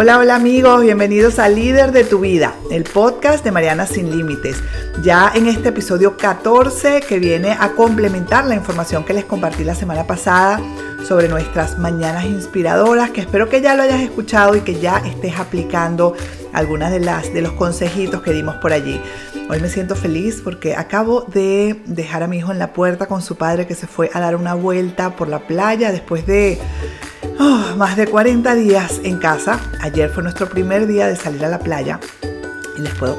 Hola, hola amigos, bienvenidos a Líder de tu Vida, el podcast de Mariana Sin Límites. Ya en este episodio 14 que viene a complementar la información que les compartí la semana pasada sobre nuestras mañanas inspiradoras, que espero que ya lo hayas escuchado y que ya estés aplicando algunas de las de los consejitos que dimos por allí. Hoy me siento feliz porque acabo de dejar a mi hijo en la puerta con su padre que se fue a dar una vuelta por la playa después de Oh, más de 40 días en casa. Ayer fue nuestro primer día de salir a la playa. Y les, puedo,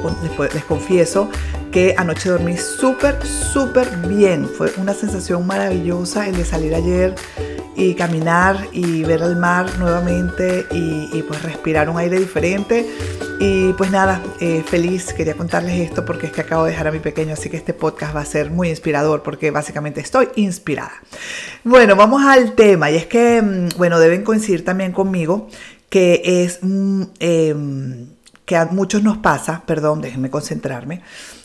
les, confieso que anoche dormí súper, súper bien. Fue una sensación maravillosa el de salir ayer y caminar y ver el mar nuevamente y, pues respirar un aire diferente. Y pues nada, eh, feliz, quería contarles esto porque es que acabo de dejar a mi pequeño, así que este podcast va a ser muy inspirador porque básicamente estoy inspirada. Bueno, vamos al tema. Y es que, mm, bueno, deben coincidir también conmigo que es mm, em, que a muchos nos pasa, perdón, déjenme concentrarme,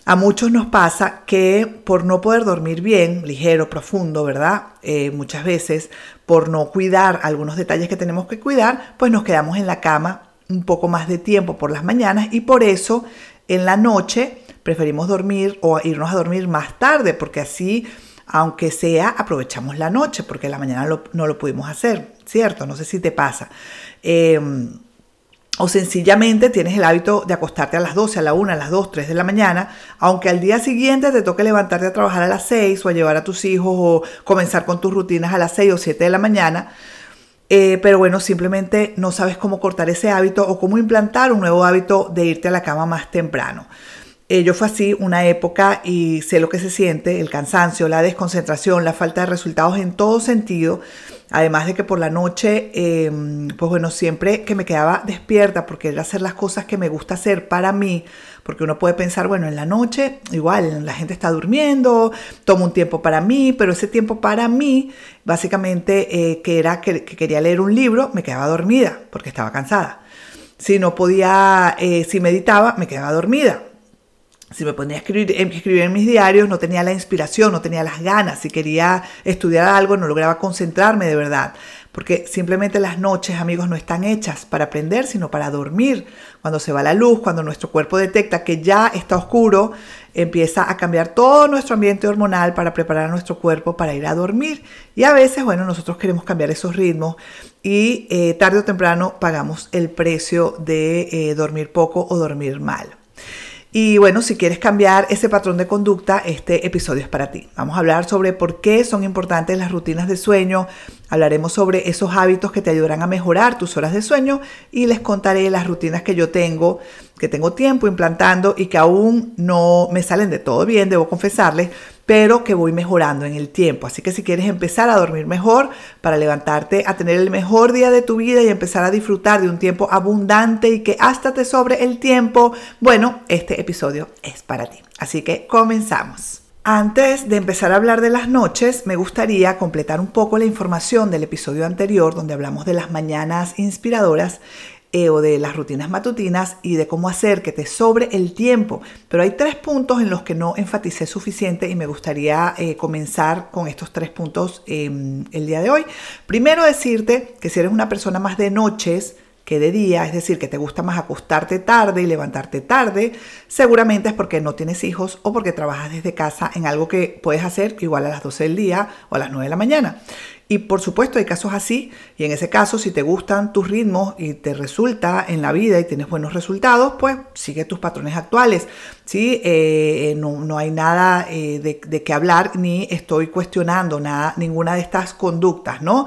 a muchos nos pasa que por no poder dormir bien, ligero, profundo, ¿verdad? Eh, muchas veces por no cuidar algunos detalles que tenemos que cuidar, pues nos quedamos en la cama un poco más de tiempo por las mañanas y por eso en la noche preferimos dormir o irnos a dormir más tarde porque así, aunque sea, aprovechamos la noche porque la mañana no lo pudimos hacer, ¿cierto? No sé si te pasa. Em, o sencillamente tienes el hábito de acostarte a las 12, a la 1, a las 2, 3 de la mañana, aunque al día siguiente te toque levantarte a trabajar a las 6 o a llevar a tus hijos o comenzar con tus rutinas a las 6 o 7 de la mañana, eh, pero bueno, simplemente no sabes cómo cortar ese hábito o cómo implantar un nuevo hábito de irte a la cama más temprano. Eh, yo fue así una época y sé lo que se siente, el cansancio, la desconcentración, la falta de resultados en todo sentido. Además de que por la noche, em, pues bueno, siempre que me quedaba despierta porque era hacer las cosas que me gusta hacer para mí, porque uno puede pensar, bueno, en la noche igual la gente está durmiendo, tomo un tiempo para mí, pero ese tiempo para mí, básicamente eh, que era que, quería leer un libro, me quedaba dormida porque estaba cansada. Si no podía, eh, si meditaba, me quedaba dormida si me ponía a escribir, escribir, en mis diarios, no tenía la inspiración, no tenía las ganas. Si quería estudiar algo, no lograba concentrarme de verdad. Porque simplemente las noches, amigos, no están hechas para aprender, sino para dormir. Cuando se va la luz, cuando nuestro cuerpo detecta que ya está oscuro, empieza a cambiar todo nuestro ambiente hormonal para preparar a nuestro cuerpo para ir a dormir. Y a veces, bueno, nosotros queremos cambiar esos ritmos y eh, tarde o temprano pagamos el precio de eh, dormir poco o dormir mal. Y bueno, si quieres cambiar ese patrón de conducta, este episodio es para ti. Vamos a hablar sobre por qué son importantes las rutinas de sueño, hablaremos sobre esos hábitos que te ayudarán a mejorar tus horas de sueño y les contaré las rutinas que yo tengo, que tengo tiempo implantando y que aún no me salen de todo bien, debo confesarles, pero que voy mejorando en el tiempo. Así que si quieres empezar a dormir mejor, para levantarte a tener el mejor día de tu vida y empezar a disfrutar de un tiempo abundante y que hasta te sobre el tiempo, bueno, este episodio es para ti. Así que comenzamos. Antes de empezar a hablar de las noches, me gustaría completar un poco la información del episodio anterior donde hablamos de las mañanas inspiradoras eh, o de las rutinas matutinas y de cómo hacer que te sobre el tiempo. Pero hay tres puntos en los que no enfaticé suficiente y me gustaría eh, comenzar con estos tres puntos em, el día de hoy. Primero decirte que si eres una persona más de noches, que de día, es decir, que te gusta más acostarte tarde y levantarte tarde, seguramente es porque no tienes hijos o porque trabajas desde casa en algo que puedes hacer igual a las 12 del día o a las 9 de la mañana. Y por supuesto hay casos así, y en ese caso si te gustan tus ritmos y te resulta en la vida y tienes buenos resultados, pues sigue tus patrones actuales. ¿sí? Eh, no, hay nada eh, de, de qué hablar ni estoy cuestionando nada, ninguna de estas conductas, ¿no?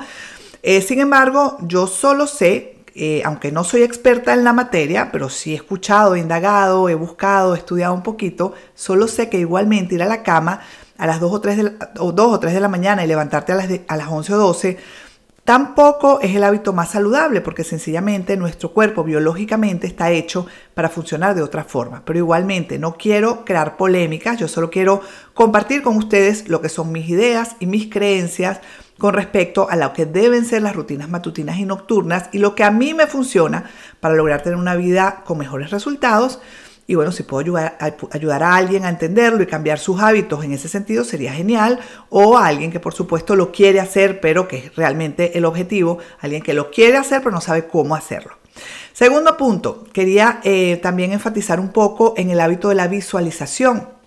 Eh, sin embargo, yo solo sé eh, aunque no soy experta en la materia, pero sí he escuchado, he indagado, he buscado, he estudiado un poquito, solo sé que igualmente ir a la cama a las 2 o 3 de la, o 2 o 3 de la mañana y levantarte a las, a las 11 o 12 tampoco es el hábito más saludable porque sencillamente nuestro cuerpo biológicamente está hecho para funcionar de otra forma. Pero igualmente no quiero crear polémicas, yo solo quiero compartir con ustedes lo que son mis ideas y mis creencias con respecto a lo que deben ser las rutinas matutinas y nocturnas y lo que a mí me funciona para lograr tener una vida con mejores resultados. Y bueno, si puedo ayudar a, ayudar a alguien a entenderlo y cambiar sus hábitos en ese sentido, sería genial. O a alguien que por supuesto lo quiere hacer, pero que es realmente el objetivo. Alguien que lo quiere hacer, pero no sabe cómo hacerlo. Segundo punto, quería eh, también enfatizar un poco en el hábito de la visualización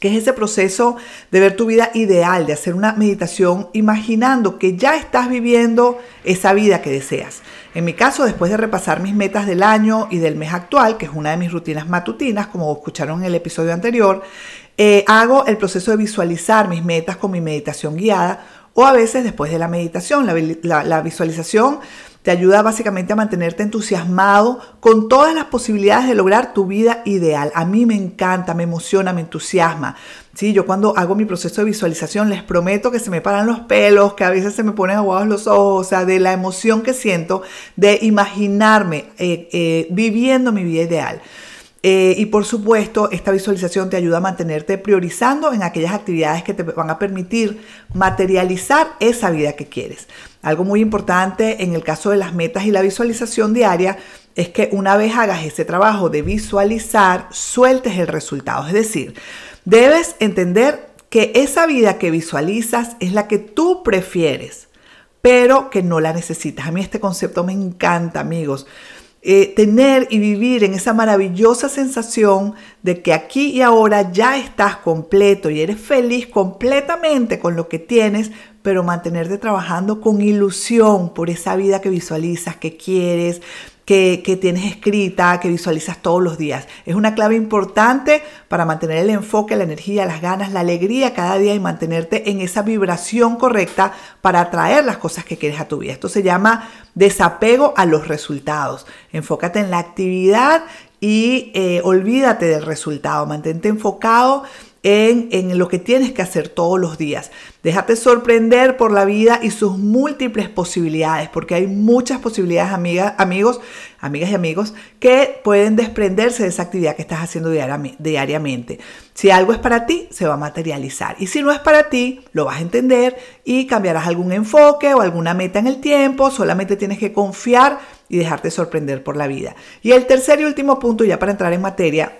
que es ese proceso de ver tu vida ideal, de hacer una meditación imaginando que ya estás viviendo esa vida que deseas. En mi caso, después de repasar mis metas del año y del mes actual, que es una de mis rutinas matutinas, como escucharon en el episodio anterior, eh, hago el proceso de visualizar mis metas con mi meditación guiada o a veces después de la meditación. la visualización te ayuda básicamente a mantenerte entusiasmado con todas las posibilidades de lograr tu vida ideal. A mí me encanta, me emociona, me entusiasma. Sí, yo cuando hago mi proceso de visualización les prometo que se me paran los pelos, que a veces se me ponen aguados los ojos, o sea, de la emoción que siento de imaginarme eh, eh, viviendo mi vida ideal. Eh, y por supuesto, esta visualización te ayuda a mantenerte priorizando en aquellas actividades que te van a permitir materializar esa vida que quieres. Algo muy importante en el caso de las metas y la visualización diaria es que una vez hagas ese trabajo de visualizar, sueltes el resultado. Es decir, debes entender que esa vida que visualizas es la que tú prefieres, pero que no la necesitas. A mí este concepto me encanta, amigos. Eh, tener y vivir en esa maravillosa sensación de que aquí y ahora ya estás completo y eres feliz completamente con lo que tienes, pero mantenerte trabajando con ilusión por esa vida que visualizas, que quieres, que, tienes escrita, que visualizas todos los días. Es una clave importante para mantener el enfoque, la energía, las ganas, la alegría cada día y mantenerte en esa vibración correcta para atraer las cosas que quieres a tu vida. Esto se llama desapego a los resultados. Enfócate en la actividad y eh, olvídate del resultado. Mantente enfocado en, lo que tienes que hacer todos los días. Déjate sorprender por la vida y sus múltiples posibilidades, porque hay muchas posibilidades, amigas, amigos, amigas y amigos, que pueden desprenderse de esa actividad que estás haciendo diariamente. Si algo es para ti, se va a materializar. Y si no es para ti, lo vas a entender y cambiarás algún enfoque o alguna meta en el tiempo. Solamente tienes que confiar y dejarte sorprender por la vida. Y el tercer y último punto, ya para entrar en materia,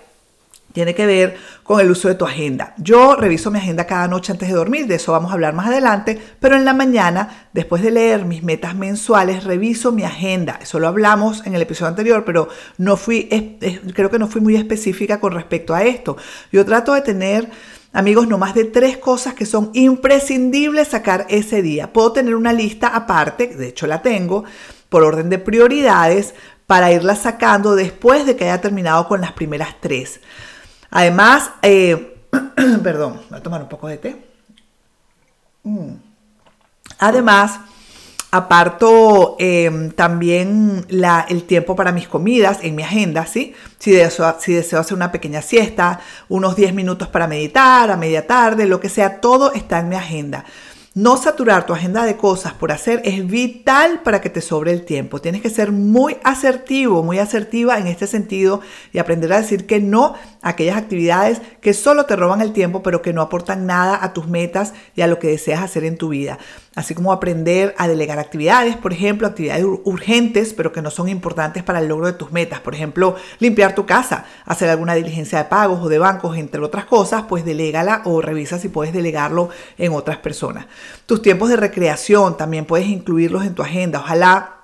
tiene que ver con el uso de tu agenda. Yo reviso mi agenda cada noche antes de dormir, de eso vamos a hablar más adelante, pero en la mañana, después de leer mis metas mensuales, reviso mi agenda. Eso lo hablamos en el episodio anterior, pero no fui, creo que no fui muy específica con respecto a esto. Yo trato de tener Amigos, no más de tres cosas que son imprescindibles sacar ese día. Puedo tener una lista aparte, de hecho la tengo, por orden de prioridades, para irla sacando después de que haya terminado con las primeras tres. Además, eh, perdón, voy a tomar un poco de té. Mm. Además, aparto em, también el tiempo para mis comidas en mi agenda, ¿sí? Si deseo, si deseo hacer una pequeña siesta, unos 10 minutos para meditar, a media tarde, lo que sea, todo está en mi agenda. No saturar tu agenda de cosas por hacer es vital para que te sobre el tiempo. Tienes que ser muy asertivo, muy asertiva en este sentido y aprender a decir que no a aquellas actividades que solo te roban el tiempo pero que no aportan nada a tus metas y a lo que deseas hacer en tu vida así como aprender a delegar actividades, por ejemplo, actividades urgentes, pero que no son importantes para el logro de tus metas. Por ejemplo, limpiar tu casa, hacer alguna diligencia de pagos o de bancos, entre otras cosas, pues delégala o revisa si puedes delegarlo en otras personas. Tus tiempos de recreación también puedes incluirlos en tu agenda. Ojalá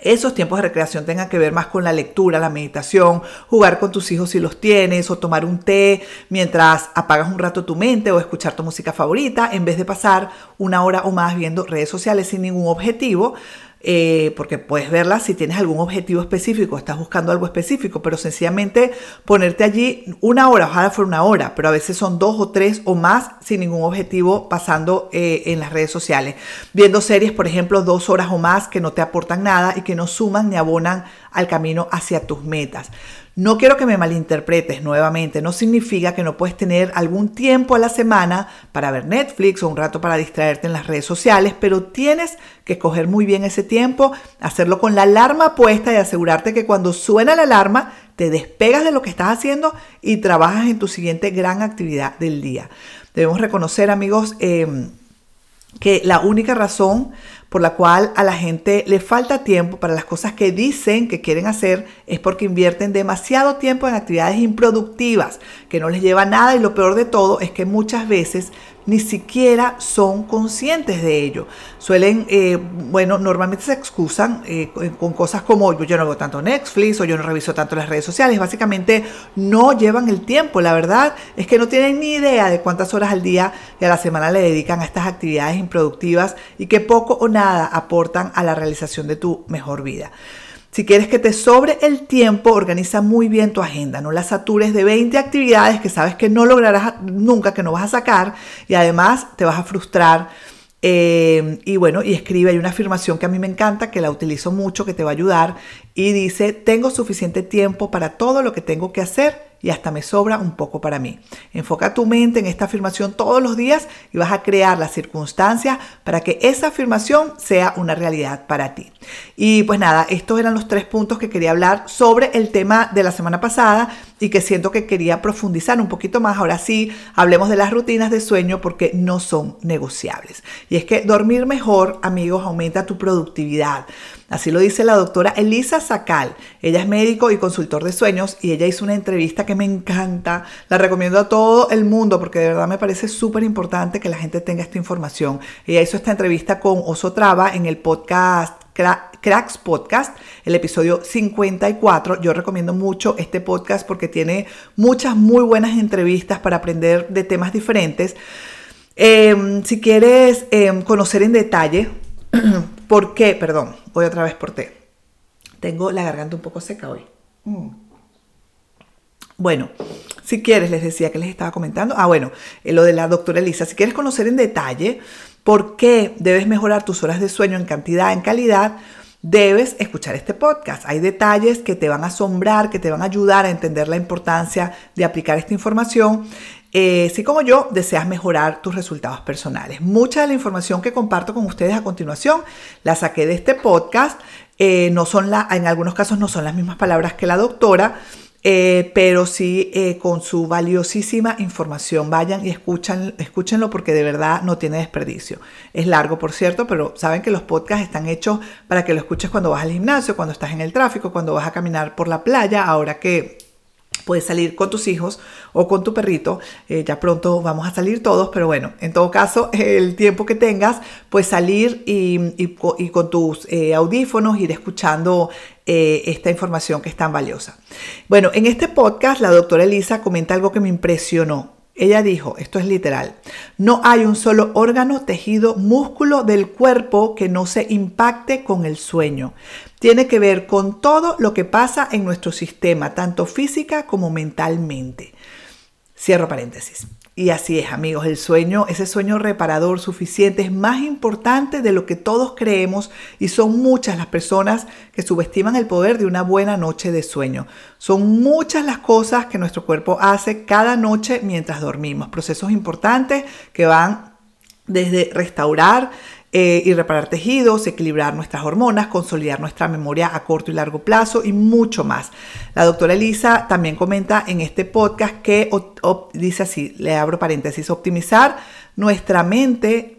esos tiempos de recreación tengan que ver más con la lectura, la meditación, jugar con tus hijos si los tienes, o tomar un té mientras apagas un rato tu mente o escuchar tu música favorita, en vez de pasar una hora o más viendo redes sociales sin ningún objetivo, eh, porque puedes verla si tienes algún objetivo específico, estás buscando algo específico, pero sencillamente ponerte allí una hora, ojalá fuera una hora, pero a veces son dos o tres o más sin ningún objetivo pasando eh, en las redes sociales. Viendo series, por ejemplo, dos horas o más que no te aportan nada y que no suman ni abonan al camino hacia tus metas. No quiero que me malinterpretes nuevamente, no significa que no puedes tener algún tiempo a la semana para ver Netflix o un rato para distraerte en las redes sociales, pero tienes que escoger muy bien ese tiempo, hacerlo con la alarma puesta y asegurarte que cuando suena la alarma te despegas de lo que estás haciendo y trabajas en tu siguiente gran actividad del día. Debemos reconocer, amigos, em, que la única razón por la cual a la gente le falta tiempo para las cosas que dicen que quieren hacer es porque invierten demasiado tiempo en actividades improductivas que no les lleva nada y lo peor de todo es que muchas veces ni siquiera son conscientes de ello. Suelen, eh, bueno, normalmente se excusan eh, con cosas como yo no veo tanto Netflix o yo no reviso tanto las redes sociales. Básicamente no llevan el tiempo. La verdad es que no tienen ni idea de cuántas horas al día y a la semana le dedican a estas actividades improductivas y que poco o nada aportan a la realización de tu mejor vida. Si quieres que te sobre el tiempo, organiza muy bien tu agenda. No la satures de 20 actividades que sabes que no lograrás nunca, que no vas a sacar y además te vas a frustrar. Eh, y bueno, y escribe, hay una afirmación que a mí me encanta, que la utilizo mucho, que te va a ayudar, y dice, tengo suficiente tiempo para todo lo que tengo que hacer y hasta me sobra un poco para mí. Enfoca tu mente en esta afirmación todos los días y vas a crear las circunstancias para que esa afirmación sea una realidad para ti. Y pues nada, estos eran los tres puntos que quería hablar sobre el tema de la semana pasada y que siento que quería profundizar un poquito más. Ahora sí, hablemos de las rutinas de sueño porque no son negociables. Y es que dormir mejor, amigos, aumenta tu productividad. Así lo dice la doctora Elisa Sacal. Ella es médico y consultor de sueños y ella hizo una entrevista que me encanta. La recomiendo a todo el mundo porque de verdad me parece súper importante que la gente tenga esta información. Ella hizo esta entrevista con Oso Traba en el podcast Cracks Podcast, el episodio 54. Yo recomiendo mucho este podcast porque tiene muchas muy buenas entrevistas para aprender de temas diferentes. Em, si quieres em, conocer en detalle ¿Por qué? Perdón, voy otra vez por té. Tengo la garganta un poco seca hoy. Mm. Bueno, si quieres, les decía que les estaba comentando. Ah, bueno, eh, lo de la doctora Elisa. Si quieres conocer en detalle por qué debes mejorar tus horas de sueño en cantidad, en calidad, debes escuchar este podcast. Hay detalles que te van a asombrar, que te van a ayudar a entender la importancia de aplicar esta información eh, si como yo deseas mejorar tus resultados personales. Mucha de la información que comparto con ustedes a continuación la saqué de este podcast. Eh, no son la, en algunos casos no son las mismas palabras que la doctora, eh, pero sí con su valiosísima información. Vayan y escuchan, escúchenlo porque de verdad no tiene desperdicio. Es largo, por cierto, pero saben que los podcasts están hechos para que lo escuches cuando vas al gimnasio, cuando estás en el tráfico, cuando vas a caminar por la playa, ahora que Puedes salir con tus hijos o con tu perrito. Eh, ya pronto vamos a salir todos, pero bueno, en todo caso, el tiempo que tengas, pues salir y, con tus eh, audífonos ir escuchando eh, esta información que es tan valiosa. Bueno, en este podcast la doctora Elisa comenta algo que me impresionó. Ella dijo, esto es literal, no hay un solo órgano, tejido, músculo del cuerpo que no se impacte con el sueño. Tiene que ver con todo lo que pasa en nuestro sistema, tanto física como mentalmente. Cierro paréntesis. Y así es, amigos, el sueño, ese sueño reparador suficiente es más importante de lo que todos creemos y son muchas las personas que subestiman el poder de una buena noche de sueño. Son muchas las cosas que nuestro cuerpo hace cada noche mientras dormimos, procesos importantes que van desde restaurar eh, y reparar tejidos, equilibrar nuestras hormonas, consolidar nuestra memoria a corto y largo plazo y mucho más. La doctora Elisa también comenta en este podcast que dice así, le abro paréntesis, optimizar nuestra mente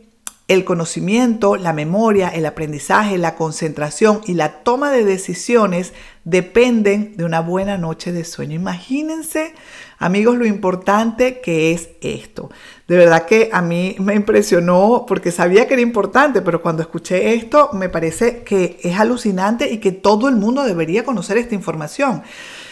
el conocimiento, la memoria, el aprendizaje, la concentración y la toma de decisiones dependen de una buena noche de sueño. Imagínense, amigos, lo importante que es esto. De verdad que a mí me impresionó porque sabía que era importante, pero cuando escuché esto me parece que es alucinante y que todo el mundo debería conocer esta información.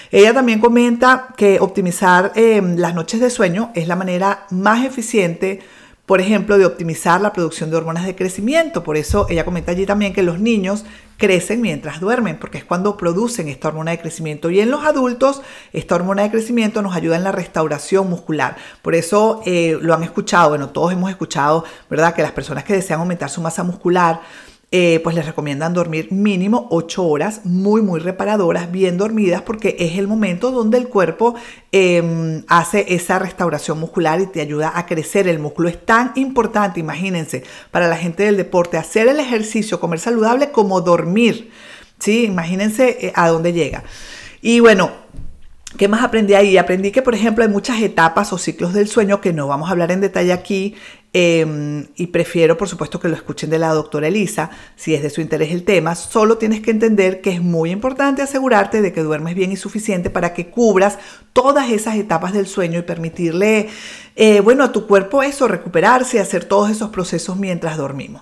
Ella también comenta que optimizar eh, las noches de sueño es la manera más eficiente por ejemplo, de optimizar la producción de hormonas de crecimiento. Por eso ella comenta allí también que los niños crecen mientras duermen, porque es cuando producen esta hormona de crecimiento. Y en los adultos, esta hormona de crecimiento nos ayuda en la restauración muscular. Por eso eh, lo han escuchado, bueno, todos hemos escuchado, ¿verdad? Que las personas que desean aumentar su masa muscular, eh, pues les recomiendan dormir mínimo 8 horas muy, muy reparadoras, bien dormidas, porque es el momento donde el cuerpo em, hace esa restauración muscular y te ayuda a crecer. El músculo es tan importante, imagínense, para la gente del deporte, hacer el ejercicio, comer saludable como dormir. ¿sí? Imagínense eh, a dónde llega. Y bueno, ¿Qué más aprendí ahí? Aprendí que, por ejemplo, hay muchas etapas o ciclos del sueño que no vamos a hablar en detalle aquí, Em, y prefiero, por supuesto, que lo escuchen de la doctora Elisa, si es de su interés el tema. Solo tienes que entender que es muy importante asegurarte de que duermes bien y suficiente para que cubras todas esas etapas del sueño y permitirle, eh, bueno, a tu cuerpo eso, recuperarse y hacer todos esos procesos mientras dormimos.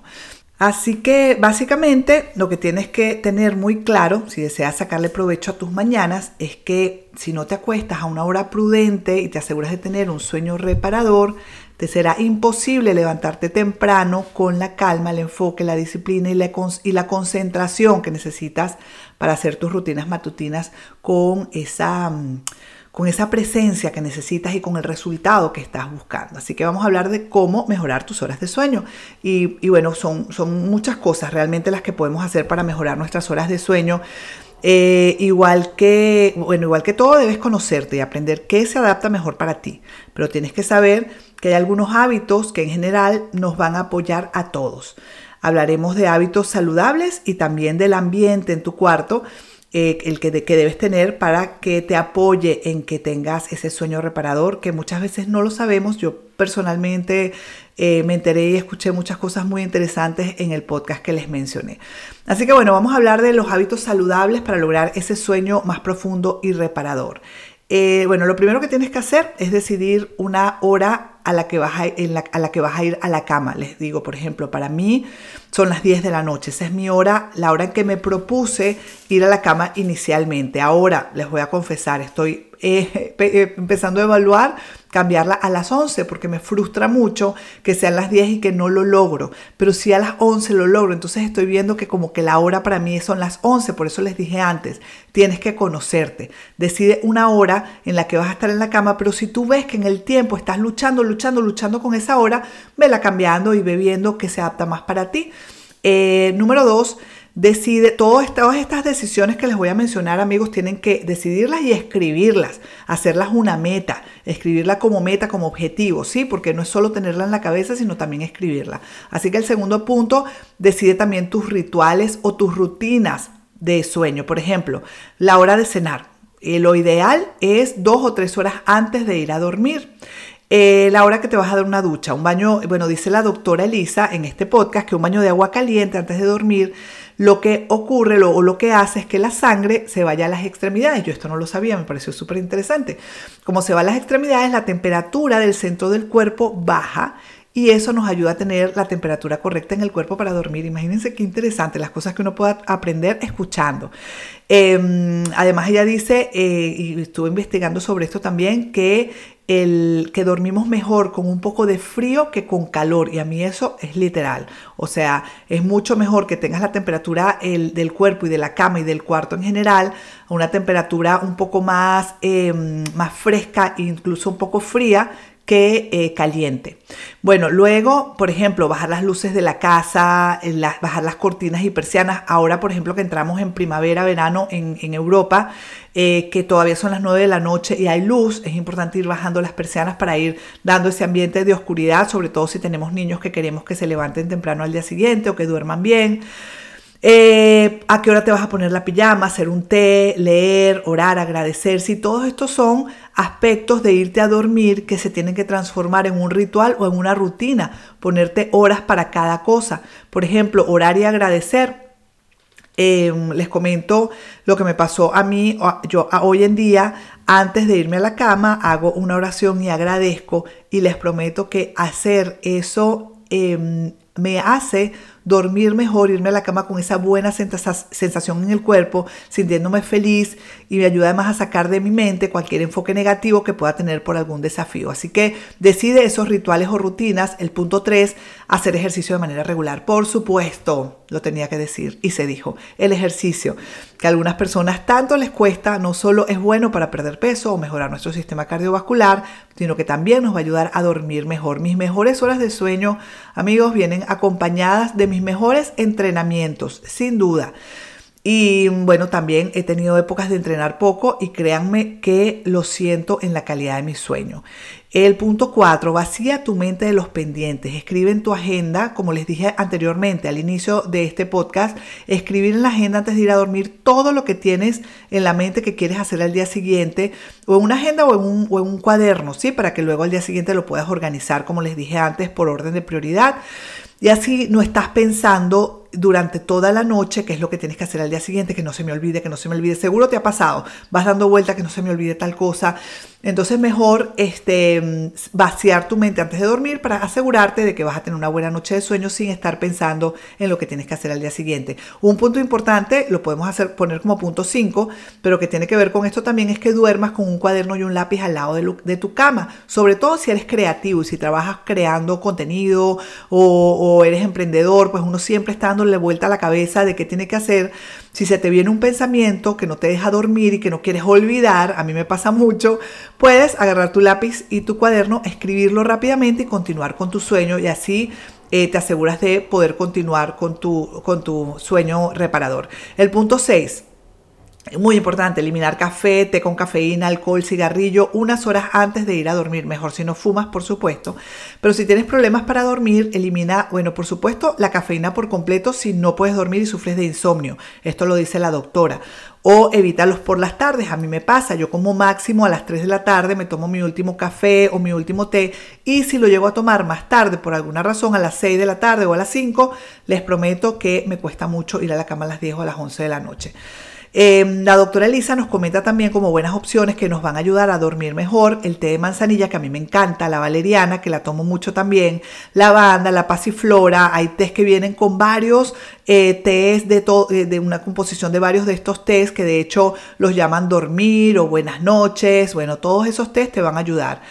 Así que básicamente lo que tienes que tener muy claro si deseas sacarle provecho a tus mañanas es que si no te acuestas a una hora prudente y te aseguras de tener un sueño reparador, te será imposible levantarte temprano con la calma, el enfoque, la disciplina y la, y la concentración que necesitas para hacer tus rutinas matutinas con esa mm, con esa presencia que necesitas y con el resultado que estás buscando. Así que vamos a hablar de cómo mejorar tus horas de sueño. Y, bueno, son, son muchas cosas realmente las que podemos hacer para mejorar nuestras horas de sueño. Eh, igual que, bueno, igual que todo, debes conocerte y aprender qué se adapta mejor para ti. Pero tienes que saber que hay algunos hábitos que en general nos van a apoyar a todos. Hablaremos de hábitos saludables y también del ambiente en tu cuarto eh, el que, debes tener para que te apoye en que tengas ese sueño reparador, que muchas veces no lo sabemos. Yo personalmente eh, me enteré y escuché muchas cosas muy interesantes en el podcast que les mencioné. Así que bueno, vamos a hablar de los hábitos saludables para lograr ese sueño más profundo y reparador. Eh, bueno, lo primero que tienes que hacer es decidir una hora a la, que vas a, a la que vas a ir a la cama. Les digo, por ejemplo, para mí son las 10 de la noche. Esa es mi hora, la hora en que me propuse ir a la cama inicialmente. Ahora, les voy a confesar, estoy eh, eh, empezando a evaluar cambiarla a las 11 porque me frustra mucho que sean las 10 y que no lo logro. Pero si a las 11 lo logro, entonces estoy viendo que como que la hora para mí son las 11, por eso les dije antes, tienes que conocerte. Decide una hora en la que vas a estar en la cama, pero si tú ves que en el tiempo estás luchando, luchando, luchando con esa hora, vela cambiando y ve viendo que se adapta más para ti. Eh, número dos, Decide, todas estas decisiones que les voy a mencionar, amigos, tienen que decidirlas y escribirlas, hacerlas una meta, escribirla como meta, como objetivo, ¿sí? Porque no es solo tenerla en la cabeza, sino también escribirla. Así que el segundo punto, decide también tus rituales o tus rutinas de sueño. Por ejemplo, la hora de cenar. Eh, lo ideal es dos o tres horas antes de ir a dormir. Eh, la hora que te vas a dar una ducha, un baño, bueno, dice la doctora Elisa en este podcast que un baño de agua caliente antes de dormir lo que ocurre o lo que hace es que la sangre se vaya a las extremidades. Yo esto no lo sabía, me pareció súper interesante. Como se va a las extremidades, la temperatura del centro del cuerpo baja y eso nos ayuda a tener la temperatura correcta en el cuerpo para dormir. Imagínense qué interesante las cosas que uno pueda aprender escuchando. Em, además, ella dice, eh, y estuve investigando sobre esto también, que el que dormimos mejor con un poco de frío que con calor y a mí eso es literal o sea es mucho mejor que tengas la temperatura del cuerpo y de la cama y del cuarto en general a una temperatura un poco más, em, más fresca e incluso un poco fría que eh, caliente. Bueno, luego, por ejemplo, bajar las luces de la casa, eh, bajar las cortinas y persianas. Ahora, por ejemplo, que entramos en primavera, verano en, Europa, eh, que todavía son las 9 de la noche y hay luz, es importante ir bajando las persianas para ir dando ese ambiente de oscuridad, sobre todo si tenemos niños que queremos que se levanten temprano al día siguiente o que duerman bien. Eh, a qué hora te vas a poner la pijama, hacer un té, leer, orar, agradecer. Si todos estos son aspectos de irte a dormir que se tienen que transformar en un ritual o en una rutina, ponerte horas para cada cosa. Por ejemplo, orar y agradecer. Em, les comento lo que me pasó a mí. Yo hoy en día, antes de irme a la cama, hago una oración y agradezco. Y les prometo que hacer eso em, me hace dormir mejor, irme a la cama con esa buena sensación en el cuerpo, sintiéndome feliz y me ayuda además a sacar de mi mente cualquier enfoque negativo que pueda tener por algún desafío. Así que decide esos rituales o rutinas. El punto 3, hacer ejercicio de manera regular. Por supuesto, lo tenía que decir y se dijo, el ejercicio, que a algunas personas tanto les cuesta, no solo es bueno para perder peso o mejorar nuestro sistema cardiovascular, sino que también nos va a ayudar a dormir mejor. Mis mejores horas de sueño, amigos, vienen acompañadas de mis mejores entrenamientos, sin duda. Y bueno, también he tenido épocas de entrenar poco y créanme que lo siento en la calidad de mi sueño. El punto 4, vacía tu mente de los pendientes. Escribe en tu agenda, como les dije anteriormente al inicio de este podcast, escribir en la agenda antes de ir a dormir todo lo que tienes en la mente que quieres hacer al día siguiente, o en una agenda o en un, o en un cuaderno, ¿sí? Para que luego al día siguiente lo puedas organizar, como les dije antes, por orden de prioridad. Y así no estás pensando durante toda la noche, que es lo que tienes que hacer al día siguiente, que no se me olvide, que no se me olvide. Seguro te ha pasado, vas dando vuelta, que no se me olvide tal cosa. Entonces mejor este, vaciar tu mente antes de dormir para asegurarte de que vas a tener una buena noche de sueño sin estar pensando en lo que tienes que hacer al día siguiente. Un punto importante, lo podemos hacer, poner como punto 5, pero que tiene que ver con esto también es que duermas con un cuaderno y un lápiz al lado de, tu cama, sobre todo si eres creativo y si trabajas creando contenido o, o eres emprendedor, pues uno siempre está dándole vuelta a la cabeza de qué tiene que hacer. Si se te viene un pensamiento que no te deja dormir y que no quieres olvidar, a mí me pasa mucho, puedes agarrar tu lápiz y tu cuaderno, escribirlo rápidamente y continuar con tu sueño y así eh, te aseguras de poder continuar con tu, con tu sueño reparador. El punto 6 muy importante, eliminar café, té con cafeína, alcohol, cigarrillo unas horas antes de ir a dormir. Mejor si no fumas, por supuesto. Pero si tienes problemas para dormir, elimina, bueno, por supuesto, la cafeína por completo si no puedes dormir y sufres de insomnio. Esto lo dice la doctora. O evítalos por las tardes. A mí me pasa, yo como máximo a las 3 de la tarde me tomo mi último café o mi último té. Y si lo llego a tomar más tarde, por alguna razón, a las 6 de la tarde o a las 5, les prometo que me cuesta mucho ir a la cama a las 10 o a las 11 de la noche. Em, la doctora Elisa nos comenta también como buenas opciones que nos van a ayudar a dormir mejor el té de manzanilla que a mí me encanta, la valeriana que la tomo mucho también, la lavanda, la pasiflora, hay tés que vienen con varios eh, tés de, eh, de una composición de varios de estos tés que de hecho los llaman dormir o buenas noches, bueno, todos esos tés te van a ayudar.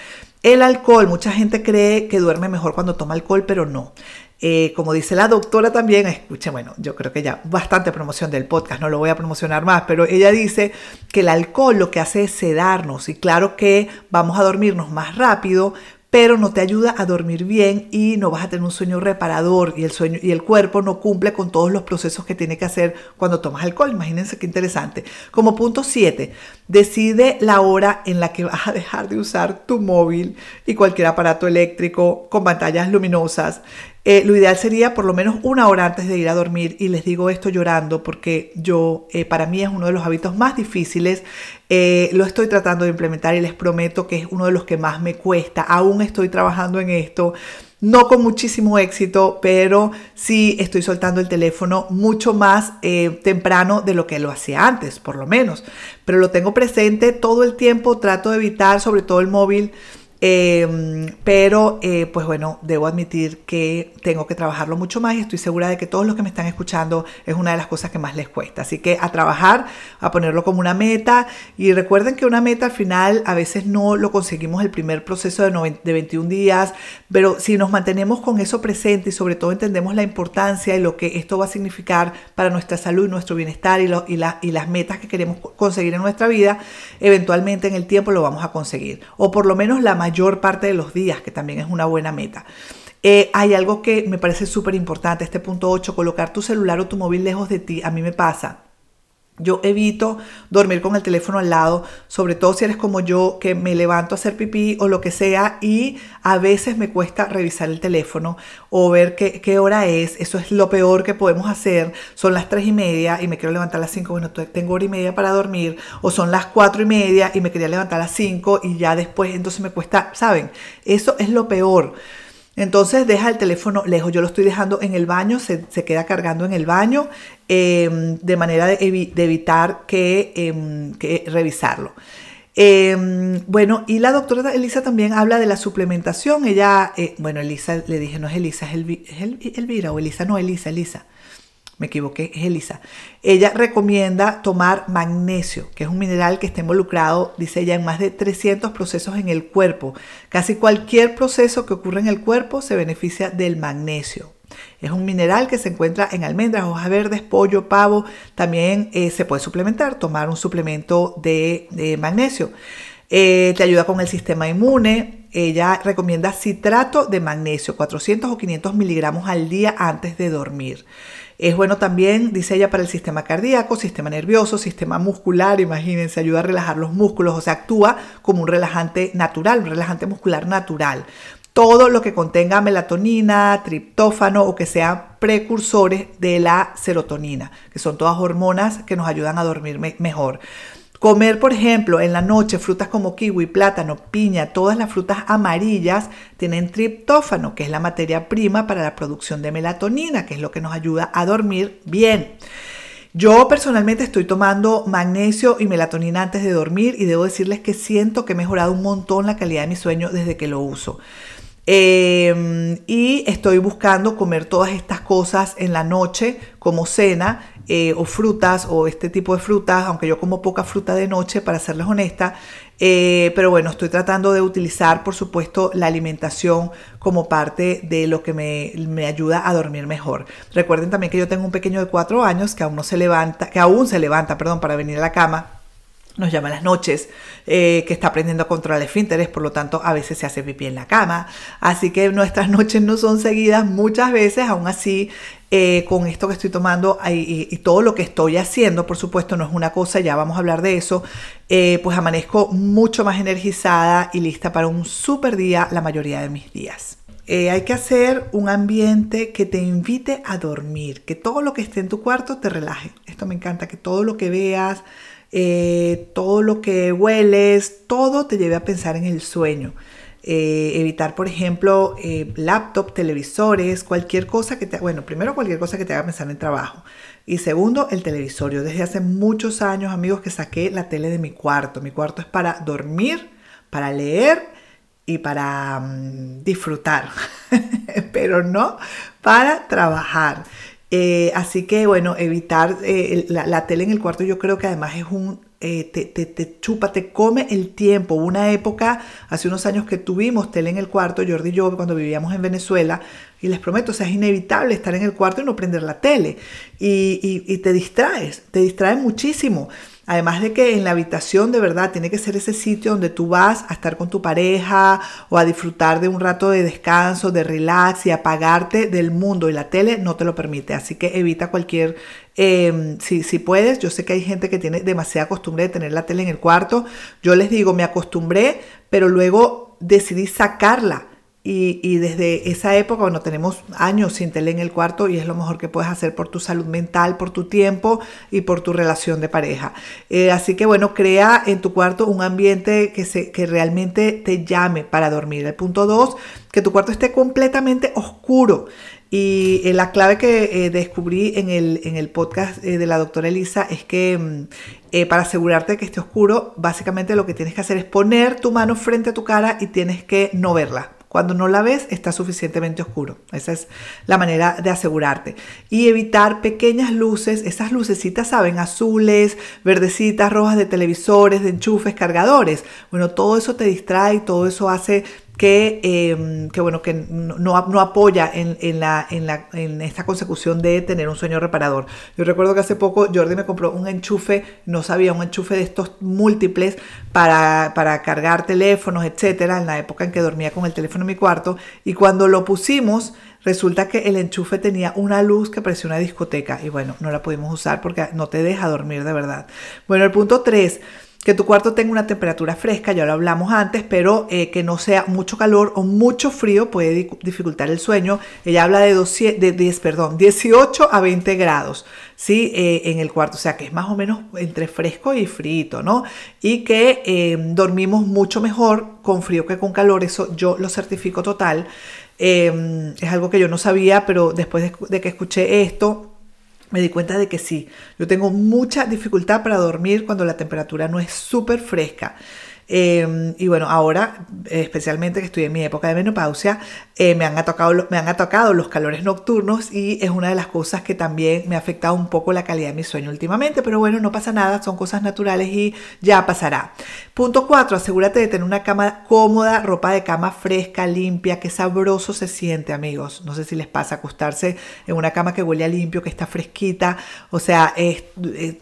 El alcohol, mucha gente cree que duerme mejor cuando toma alcohol, pero no. Eh, como dice la doctora también, escuche, bueno, yo creo que ya bastante promoción del podcast, no lo voy a promocionar más, pero ella dice que el alcohol lo que hace es sedarnos y claro que vamos a dormirnos más rápido, pero no te ayuda a dormir bien y no vas a tener un sueño reparador y el sueño y el cuerpo no cumple con todos los procesos que tiene que hacer cuando tomas alcohol. Imagínense qué interesante. Como punto 7, decide la hora en la que vas a dejar de usar tu móvil y cualquier aparato eléctrico con pantallas luminosas. Eh, lo ideal sería por lo menos una hora antes de ir a dormir y les digo esto llorando porque yo, eh, para mí es uno de los hábitos más difíciles. Eh, lo estoy tratando de implementar y les prometo que es uno de los que más me cuesta. Aún estoy trabajando en esto. No con muchísimo éxito, pero sí estoy soltando el teléfono mucho más temprano de lo que lo hacía antes, por lo menos. Pero lo tengo presente todo el tiempo, trato de evitar sobre todo el móvil Em, pero, eh, pues bueno, debo admitir que tengo que trabajarlo mucho más y estoy segura de que todos los que me están escuchando es una de las cosas que más les cuesta. Así que a trabajar, a ponerlo como una meta. Y recuerden que una meta al final a veces no lo conseguimos el primer proceso de, de 21 días, pero si nos mantenemos con eso presente y sobre todo entendemos la importancia y lo que esto va a significar para nuestra salud, nuestro bienestar y, y, y las metas que queremos conseguir en nuestra vida, eventualmente en el tiempo lo vamos a conseguir. O por lo menos la mayoría parte de los días, que también es una buena meta. Eh, hay algo que me parece súper importante, este punto 8, colocar tu celular o tu móvil lejos de ti. A mí me pasa. Yo evito dormir con el teléfono al lado, sobre todo si eres como yo, que me levanto a hacer pipí o lo que sea y a veces me cuesta revisar el teléfono o ver qué, qué hora es. Eso es lo peor que podemos hacer. Son las tres y media y me quiero levantar a las 5, bueno, tengo hora y media para dormir. O son las cuatro y media y me quería levantar a las 5 y ya después entonces me cuesta, ¿saben? Eso es lo peor. Entonces deja el teléfono lejos. Yo lo estoy dejando en el baño, se, queda cargando en el baño, em, de manera de, evitar que, em, revisarlo. Em, bueno, y la doctora Elisa también habla de la suplementación. Ella, eh, bueno, Elisa, le dije, no es Elisa, es, es Elvira o Elisa, no, Elisa, Elisa me equivoqué, es Elisa. Ella recomienda tomar magnesio, que es un mineral que está involucrado, dice ella, en más de 300 procesos en el cuerpo. Casi cualquier proceso que ocurre en el cuerpo se beneficia del magnesio. Es un mineral que se encuentra en almendras, hojas verdes, pollo, pavo. También eh, se puede suplementar, tomar un suplemento de, magnesio. Eh, te ayuda con el sistema inmune. Ella recomienda citrato de magnesio, 400 o 500 miligramos al día antes de dormir. Es bueno también, dice ella, para el sistema cardíaco, sistema nervioso, sistema muscular, imagínense, ayuda a relajar los músculos, o sea, actúa como un relajante natural, un relajante muscular natural. Todo lo que contenga melatonina, triptófano o que sean precursores de la serotonina, que son todas hormonas que nos ayudan a dormir mejor. Comer, por ejemplo, en la noche frutas como kiwi, plátano, piña, todas las frutas amarillas tienen triptófano, que es la materia prima para la producción de melatonina, que es lo que nos ayuda a dormir bien. Yo personalmente estoy tomando magnesio y melatonina antes de dormir y debo decirles que siento que he mejorado un montón la calidad de mi sueño desde que lo uso. Em, y estoy buscando comer todas estas cosas en la noche como cena eh, o frutas o este tipo de frutas, aunque yo como poca fruta de noche para serles honesta, eh, pero bueno, estoy tratando de utilizar por supuesto la alimentación como parte de lo que me, me, ayuda a dormir mejor. Recuerden también que yo tengo un pequeño de cuatro años que aún no se levanta, que aún se levanta, perdón, para venir a la cama nos llama las noches, eh, que está aprendiendo a controlar esfínteres, por lo tanto a veces se hace pipí en la cama. Así que nuestras noches no son seguidas muchas veces, aún así eh, con esto que estoy tomando y, todo lo que estoy haciendo, por supuesto no es una cosa, ya vamos a hablar de eso, eh, pues amanezco mucho más energizada y lista para un super día la mayoría de mis días. hay que hacer un ambiente que te invite a dormir, que todo lo que esté en tu cuarto te relaje. Esto me encanta, que todo lo que veas, eh, todo lo que hueles, todo te lleve a pensar en el sueño. Eh, evitar, por ejemplo, eh, laptop, televisores, cualquier cosa que te, bueno, primero cualquier cosa que te haga pensar en trabajo. Y segundo, el televisorio. Desde hace muchos años, amigos, que saqué la tele de mi cuarto. Mi cuarto es para dormir, para leer y para mm, disfrutar, pero no para trabajar. Eh, así que bueno, evitar eh, la, tele en el cuarto yo creo que además es un, eh, te, te, chupa, te come el tiempo. Una época, hace unos años que tuvimos tele en el cuarto, Jordi y yo, cuando vivíamos en Venezuela, y les prometo, es inevitable estar en el cuarto y no prender la tele. Y, y te distraes, te distraes muchísimo. Además de que en la habitación de verdad tiene que ser ese sitio donde tú vas a estar con tu pareja o a disfrutar de un rato de descanso, de relax y apagarte del mundo y la tele no te lo permite. Así que evita cualquier, em, si, si puedes, yo sé que hay gente que tiene demasiada costumbre de tener la tele en el cuarto. Yo les digo, me acostumbré, pero luego decidí sacarla y, desde esa época, bueno, tenemos años sin tele en el cuarto y es lo mejor que puedes hacer por tu salud mental, por tu tiempo y por tu relación de pareja. Eh, así que bueno, crea en tu cuarto un ambiente que, se, que realmente te llame para dormir. El punto dos, que tu cuarto esté completamente oscuro. Y eh, la clave que eh, descubrí en el, en el podcast de la doctora Elisa es que mm, para asegurarte que esté oscuro, básicamente lo que tienes que hacer es poner tu mano frente a tu cara y tienes que no verla. Cuando no la ves, está suficientemente oscuro. Esa es la manera de asegurarte. Y evitar pequeñas luces, esas lucecitas, ¿saben? Azules, verdecitas, rojas de televisores, de enchufes, cargadores. Bueno, todo eso te distrae, todo eso hace que, em, que, bueno, que no, no apoya en, en, la, en, la, en, esta consecución de tener un sueño reparador. Yo recuerdo que hace poco Jordi me compró un enchufe, no sabía, un enchufe de estos múltiples para, para cargar teléfonos, etcétera, en la época en que dormía con el teléfono en mi cuarto. Y cuando lo pusimos, resulta que el enchufe tenía una luz que parecía una discoteca. Y bueno, no la pudimos usar porque no te deja dormir de verdad. Bueno, el punto 3 que tu cuarto tenga una temperatura fresca, ya lo hablamos antes, pero eh, que no sea mucho calor o mucho frío puede dificultar el sueño. Ella habla de, de 10, perdón, 18 a 20 grados ¿sí? Eh, en el cuarto, o sea que es más o menos entre fresco y frito, ¿no? Y que eh, dormimos mucho mejor con frío que con calor, eso yo lo certifico total. es algo que yo no sabía, pero después de que escuché esto, me di cuenta de que sí, yo tengo mucha dificultad para dormir cuando la temperatura no es súper fresca. Em, y bueno, ahora, especialmente que estoy en mi época de menopausia, Eh, me, han atacado, me han atacado los calores nocturnos y es una de las cosas que también me ha afectado un poco la calidad de mi sueño últimamente, pero bueno, no pasa nada, son cosas naturales y ya pasará. Punto 4, asegúrate de tener una cama cómoda, ropa de cama fresca, limpia, que sabroso se siente, amigos. No sé si les pasa acostarse en una cama que huele a limpio, que está fresquita, o sea, es,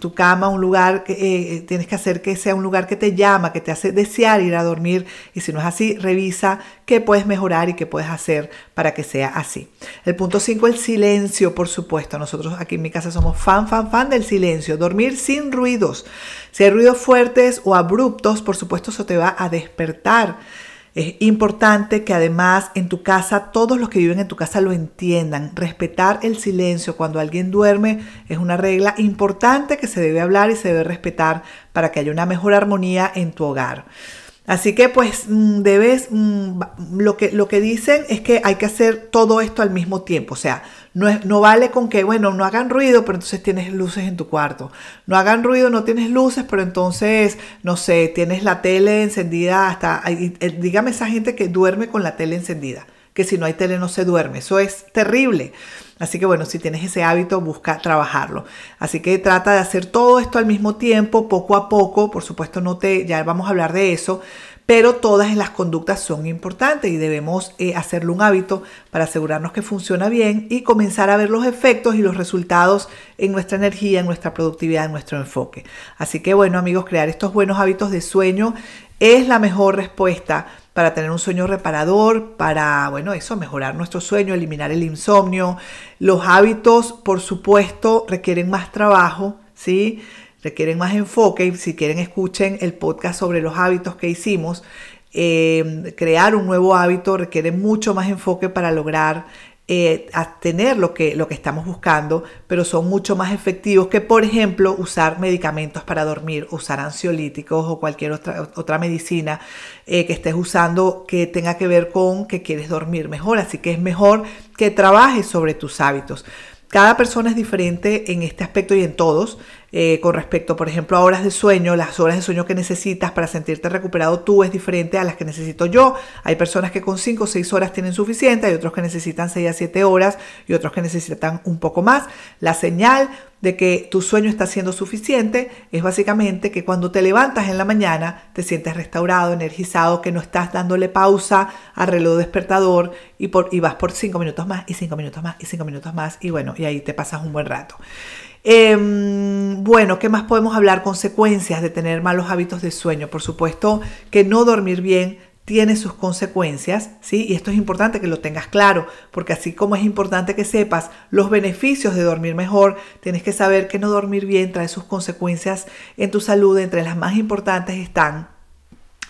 tu cama un lugar que eh, tienes que hacer que sea un lugar que te llama, que te hace desear ir a dormir y si no es así, revisa qué puedes mejorar y qué puedes hacer para que sea así. El punto 5, el silencio, por supuesto. Nosotros aquí en mi casa somos fan, fan, fan del silencio. Dormir sin ruidos. Si hay ruidos fuertes o abruptos, por supuesto, eso te va a despertar. Es importante que además en tu casa, todos los que viven en tu casa lo entiendan. Respetar el silencio cuando alguien duerme es una regla importante que se debe hablar y se debe respetar para que haya una mejor armonía en tu hogar. Así que pues mm, debes, mm, lo que, lo que dicen es que hay que hacer todo esto al mismo tiempo, o sea, no, es, no vale con que, bueno, no hagan ruido, pero entonces tienes luces en tu cuarto, no hagan ruido, no tienes luces, pero entonces, no sé, tienes la tele encendida hasta, eh, dígame esa gente que duerme con la tele encendida, que si no hay tele no se duerme, eso es terrible. Así que bueno, si tienes ese hábito, busca trabajarlo. Así que trata de hacer todo esto al mismo tiempo, poco a poco. Por supuesto, no te, ya vamos a hablar de eso, pero todas las conductas son importantes y debemos eh, hacerlo un hábito para asegurarnos que funciona bien y comenzar a ver los efectos y los resultados en nuestra energía, en nuestra productividad, en nuestro enfoque. Así que bueno amigos, crear estos buenos hábitos de sueño es la mejor respuesta para tener un sueño reparador, para, bueno, eso, mejorar nuestro sueño, eliminar el insomnio. Los hábitos, por supuesto, requieren más trabajo, ¿sí? Requieren más enfoque y si quieren escuchen el podcast sobre los hábitos que hicimos. Eh, crear un nuevo hábito requiere mucho más enfoque para lograr eh, a tener lo que, lo que estamos buscando, pero son mucho más efectivos que, por ejemplo, usar medicamentos para dormir, usar ansiolíticos o cualquier otra, otra medicina eh, que estés usando que tenga que ver con que quieres dormir mejor. Así que es mejor que trabajes sobre tus hábitos. Cada persona es diferente en este aspecto y en todos. Eh, con respecto, por ejemplo, a horas de sueño, las horas de sueño que necesitas para sentirte recuperado tú es diferente a las que necesito yo. Hay personas que con 5 o 6 horas tienen suficiente, hay otros que necesitan 6 a 7 horas y otros que necesitan un poco más. La señal de que tu sueño está siendo suficiente es básicamente que cuando te levantas en la mañana te sientes restaurado, energizado, que no estás dándole pausa al reloj despertador y, por, y vas por 5 minutos más y 5 minutos más y 5 minutos más y bueno, y ahí te pasas un buen rato. Em, bueno, ¿qué más podemos hablar? Consecuencias de tener malos hábitos de sueño. Por supuesto que no dormir bien tiene sus consecuencias, ¿sí? Y esto es importante que lo tengas claro, porque así como es importante que sepas los beneficios de dormir mejor, tienes que saber que no dormir bien trae sus consecuencias en tu salud. Entre las más importantes están,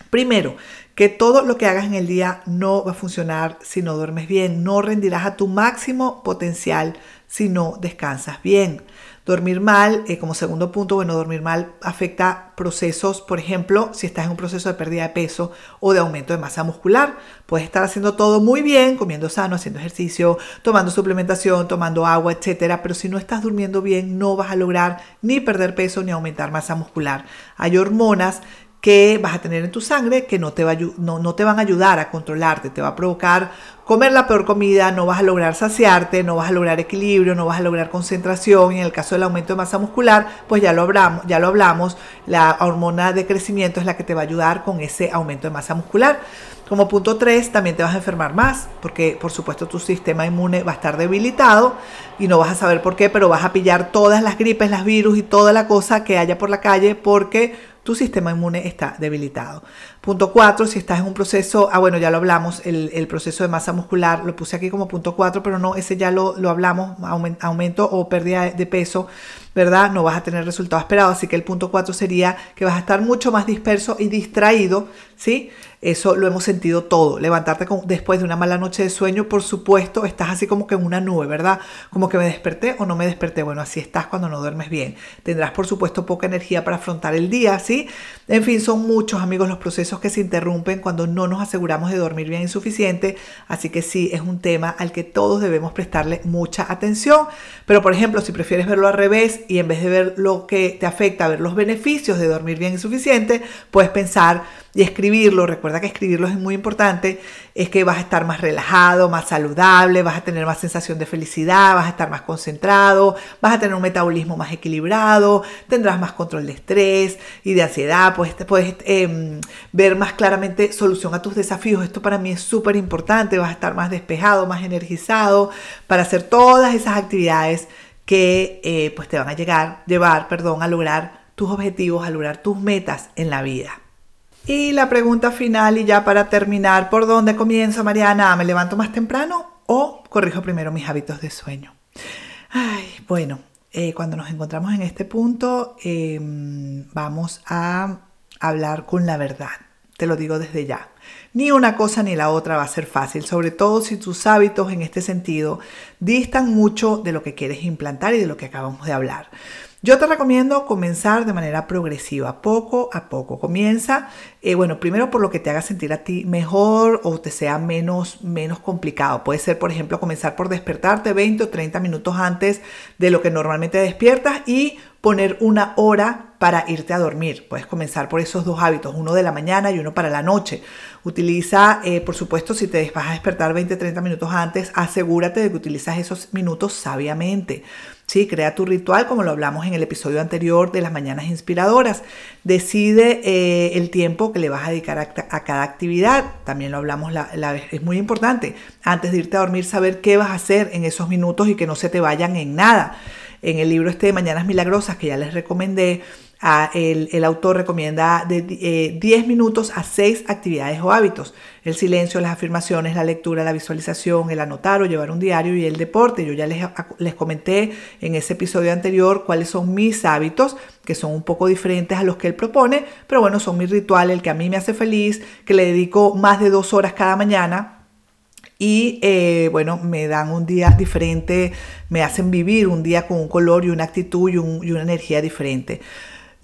primero, que todo lo que hagas en el día no va a funcionar si no duermes bien, no rendirás a tu máximo potencial si no descansas bien. Dormir mal, eh, como segundo punto, bueno, dormir mal afecta procesos, por ejemplo, si estás en un proceso de pérdida de peso o de aumento de masa muscular. Puedes estar haciendo todo muy bien, comiendo sano, haciendo ejercicio, tomando suplementación, tomando agua, etcétera, pero si no estás durmiendo bien, no vas a lograr ni perder peso ni aumentar masa muscular. Hay hormonas que vas a tener en tu sangre que no te, va, no, no te van a ayudar a controlarte, te va a provocar comer la peor comida, no vas a lograr saciarte, no vas a lograr equilibrio, no vas a lograr concentración. Y en el caso del aumento de masa muscular, pues ya lo hablamos, ya lo hablamos, la hormona de crecimiento es la que te va a ayudar con ese aumento de masa muscular. Como punto 3, también te vas a enfermar más, porque por supuesto tu sistema inmune va a estar debilitado y no vas a saber por qué, pero vas a pillar todas las gripes, las virus y toda la cosa que haya por la calle porque tu sistema inmune está debilitado. Punto 4, si estás en un proceso, ah bueno, ya lo hablamos, el, proceso de masa muscular, lo puse aquí como punto 4, pero no, ese ya lo, lo hablamos, aumento o pérdida de peso, ¿verdad? No vas a tener resultados esperados, así que el punto 4 sería que vas a estar mucho más disperso y distraído, ¿sí? Eso lo hemos sentido todo. Levantarte después de una mala noche de sueño, por supuesto, estás así como que en una nube, ¿verdad? Como que me desperté o no me desperté. Bueno, así estás cuando no duermes bien. Tendrás, por supuesto, poca energía para afrontar el día, ¿sí? En fin, son muchos, amigos, los procesos que se interrumpen cuando no nos aseguramos de dormir bien y suficiente. Así que sí, es un tema al que todos debemos prestarle mucha atención. Pero, por ejemplo, si prefieres verlo al revés y en vez de ver lo que te afecta, ver los beneficios de dormir bien y suficiente, puedes pensar y escribirlo, recuerda que escribirlo es muy importante, es que vas a estar más relajado, más saludable, vas a tener más sensación de felicidad, vas a estar más concentrado, vas a tener un metabolismo más equilibrado, tendrás más control de estrés y de ansiedad, puedes, puedes em, ver más claramente solución a tus desafíos. Esto para mí es súper importante, vas a estar más despejado, más energizado para hacer todas esas actividades que eh, pues te van a llegar, llevar, perdón, a lograr tus objetivos, a lograr tus metas en la vida. Y la pregunta final y ya para terminar, ¿por dónde comienzo, Mariana? ¿Me levanto más temprano o corrijo primero mis hábitos de sueño? Ay, bueno, eh, cuando nos encontramos en este punto, em, vamos a hablar con la verdad. Te lo digo desde ya. Ni una cosa ni la otra va a ser fácil, sobre todo si tus hábitos en este sentido distan mucho de lo que quieres implantar y de lo que acabamos de hablar. Yo te recomiendo comenzar de manera progresiva, poco a poco. Comienza, eh, bueno, primero por lo que te haga sentir a ti mejor o te sea menos, menos complicado. Puede ser, por ejemplo, comenzar por despertarte 20 o 30 minutos antes de lo que normalmente despiertas y poner una hora para irte a dormir. Puedes comenzar por esos dos hábitos, uno de la mañana y uno para la noche. Utiliza, eh, por supuesto, si te vas a despertar 20, 30 minutos antes, asegúrate de que utilizas esos minutos sabiamente. Sí, crea tu ritual como lo hablamos en el episodio anterior de las mañanas inspiradoras. Decide eh, el tiempo que le vas a dedicar a, cada actividad. También lo hablamos la, la, es muy importante. Antes de irte a dormir, saber qué vas a hacer en esos minutos y que no se te vayan en nada. En el libro este de Mañanas Milagrosas que ya les recomendé, el, autor recomienda de 10 eh, minutos a 6 actividades o hábitos. El silencio, las afirmaciones, la lectura, la visualización, el anotar o llevar un diario y el deporte. Yo ya les, les comenté en ese episodio anterior cuáles son mis hábitos, que son un poco diferentes a los que él propone, pero bueno, son mi ritual, el que a mí me hace feliz, que le dedico más de dos horas cada mañana y eh, bueno, me dan un día diferente, me hacen vivir un día con un color y una actitud y una energía diferente.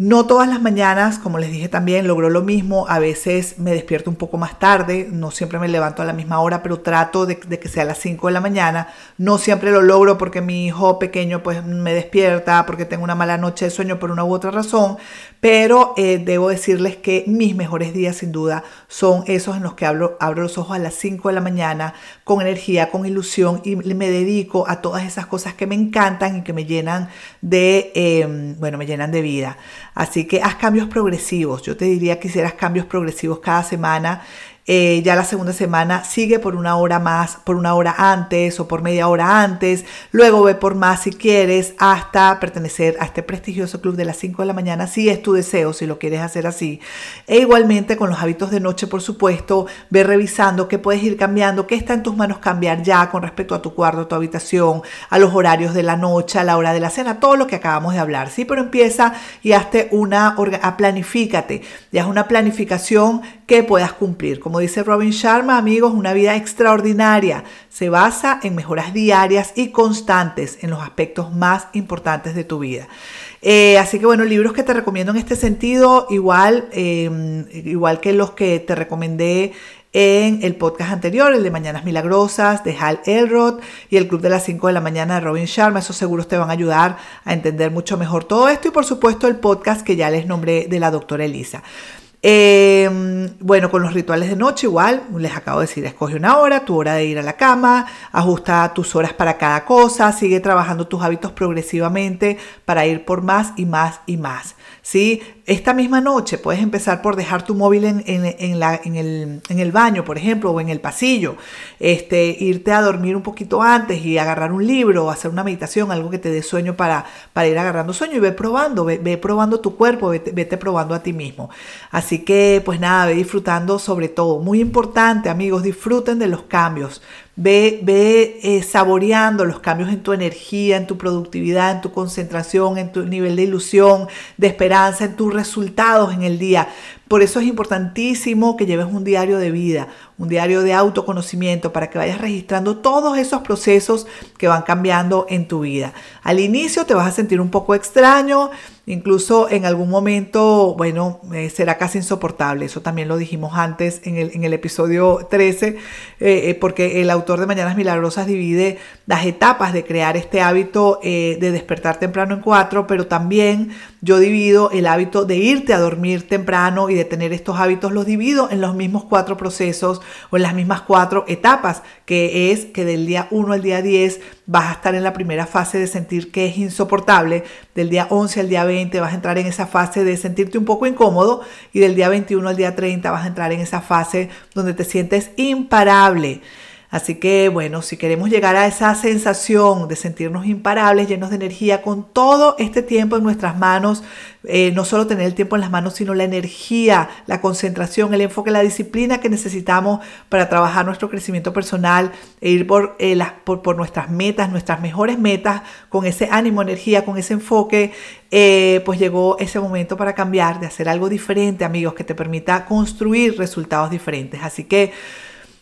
No todas las mañanas, como les dije también, logro lo mismo. A veces me despierto un poco más tarde, no siempre me levanto a la misma hora, pero trato de, que sea a las 5 de la mañana. No siempre lo logro porque mi hijo pequeño pues me despierta, porque tengo una mala noche de sueño por una u otra razón, pero eh, debo decirles que mis mejores días sin duda son esos en los que abro, abro los ojos a las 5 de la mañana con energía, con ilusión y me dedico a todas esas cosas que me encantan y que me llenan de, em, bueno, me llenan de vida. Así que haz cambios progresivos. Yo te diría que hicieras cambios progresivos cada semana eh, ya la segunda semana sigue por una hora más, por una hora antes o por media hora antes, luego ve por más si quieres hasta pertenecer a este prestigioso club de las 5 de la mañana, si es tu deseo, si lo quieres hacer así. E igualmente con los hábitos de noche, por supuesto, ve revisando qué puedes ir cambiando, qué está en tus manos cambiar ya con respecto a tu cuarto, a tu habitación, a los horarios de la noche, a la hora de la cena, todo lo que acabamos de hablar, ¿sí? Pero empieza y hazte una, planifícate, y haz una planificación que puedas cumplir. Como dice Robin Sharma, amigos, una vida extraordinaria se basa en mejoras diarias y constantes en los aspectos más importantes de tu vida. Eh, así que bueno, libros que te recomiendo en este sentido, igual, em, igual que los que te recomendé en el podcast anterior, el de Mañanas Milagrosas de Hal Elrod y el Club de las 5 de la mañana de Robin Sharma. Esos seguros te van a ayudar a entender mucho mejor todo esto y por supuesto el podcast que ya les nombré de la doctora Elisa. Em, bueno, con los rituales de noche igual, les acabo de decir, escoge una hora, tu hora de ir a la cama, ajusta tus horas para cada cosa, sigue trabajando tus hábitos progresivamente para ir por más y más y más. ¿sí? Esta misma noche puedes empezar por dejar tu móvil en, el, baño, por ejemplo, o en el pasillo, este, irte a dormir un poquito antes y agarrar un libro o hacer una meditación, algo que te dé sueño para, para ir agarrando sueño y ve probando, ve, probando tu cuerpo, vete, vete, probando a ti mismo. Así que, pues nada, ve disfrutando sobre todo. Muy importante, amigos, disfruten de los cambios. Ve, ve eh, saboreando los cambios en tu energía, en tu productividad, en tu concentración, en tu nivel de ilusión, de esperanza, en tus resultados en el día. Por eso es importantísimo que lleves un diario de vida, un diario de autoconocimiento para que vayas registrando todos esos procesos que van cambiando en tu vida. Al inicio te vas a sentir un poco extraño, incluso en algún momento, bueno, eh, será casi insoportable. Eso también lo dijimos antes en el, episodio 13, eh, eh, porque el autor de Mañanas Milagrosas divide las etapas de crear este hábito de despertar temprano en cuatro, pero también yo divido el hábito de irte a dormir temprano y de tener estos hábitos los divido en los mismos cuatro procesos o en las mismas cuatro etapas, que es que del día 1 al día 10 vas a estar en la primera fase de sentir que es insoportable, del día 11 al día 20 vas a entrar en esa fase de sentirte un poco incómodo y del día 21 al día 30 vas a entrar en esa fase donde te sientes imparable. Así que bueno, si queremos llegar a esa sensación de sentirnos imparables, llenos de energía, con todo este tiempo en nuestras manos, eh, no solo tener el tiempo en las manos, sino la energía, la concentración, el enfoque, la disciplina que necesitamos para trabajar nuestro crecimiento personal e ir por, eh, por, nuestras metas, nuestras mejores metas, con ese ánimo, energía, con ese enfoque, eh, pues llegó ese momento para cambiar, de hacer algo diferente, amigos, que te permita construir resultados diferentes. Así que...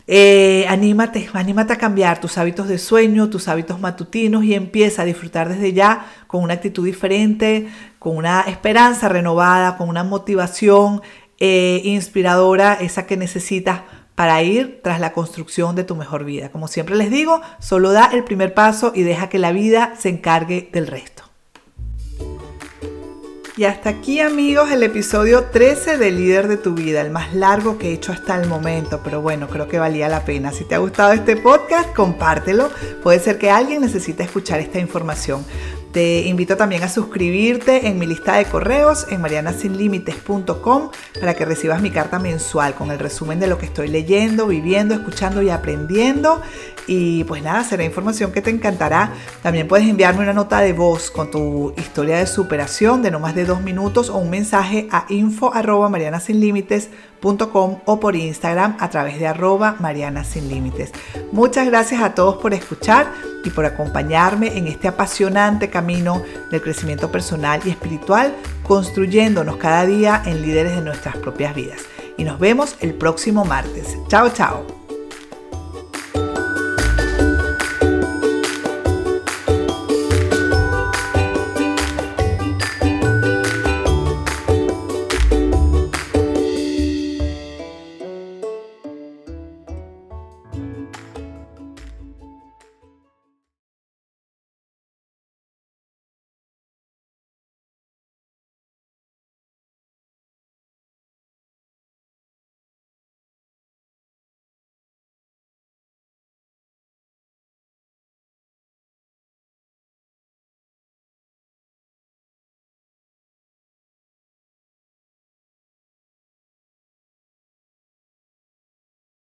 Eh, anímate, anímate a cambiar tus hábitos de sueño, tus hábitos matutinos y empieza a disfrutar desde ya con una actitud diferente, con una esperanza renovada, con una motivación eh, inspiradora, esa que necesitas para ir tras la construcción de tu mejor vida. Como siempre les digo, solo da el primer paso y deja que la vida se encargue del resto. Y hasta aquí amigos el episodio 13 de Líder de tu vida, el más largo que he hecho hasta el momento, pero bueno, creo que valía la pena. Si te ha gustado este podcast, compártelo. Puede ser que alguien necesite escuchar esta información. Te invito también a suscribirte en mi lista de correos en marianasinlimites.com para que recibas mi carta mensual con el resumen de lo que estoy leyendo, viviendo, escuchando y aprendiendo. Y pues nada, será información que te encantará. También puedes enviarme una nota de voz con tu historia de superación de no más de dos minutos o un mensaje a info o por Instagram a través de arroba Mariana Sin Límites. Muchas gracias a todos por escuchar y por acompañarme en este apasionante camino del crecimiento personal y espiritual, construyéndonos cada día en líderes de nuestras propias vidas. Y nos vemos el próximo martes. Chao, chao.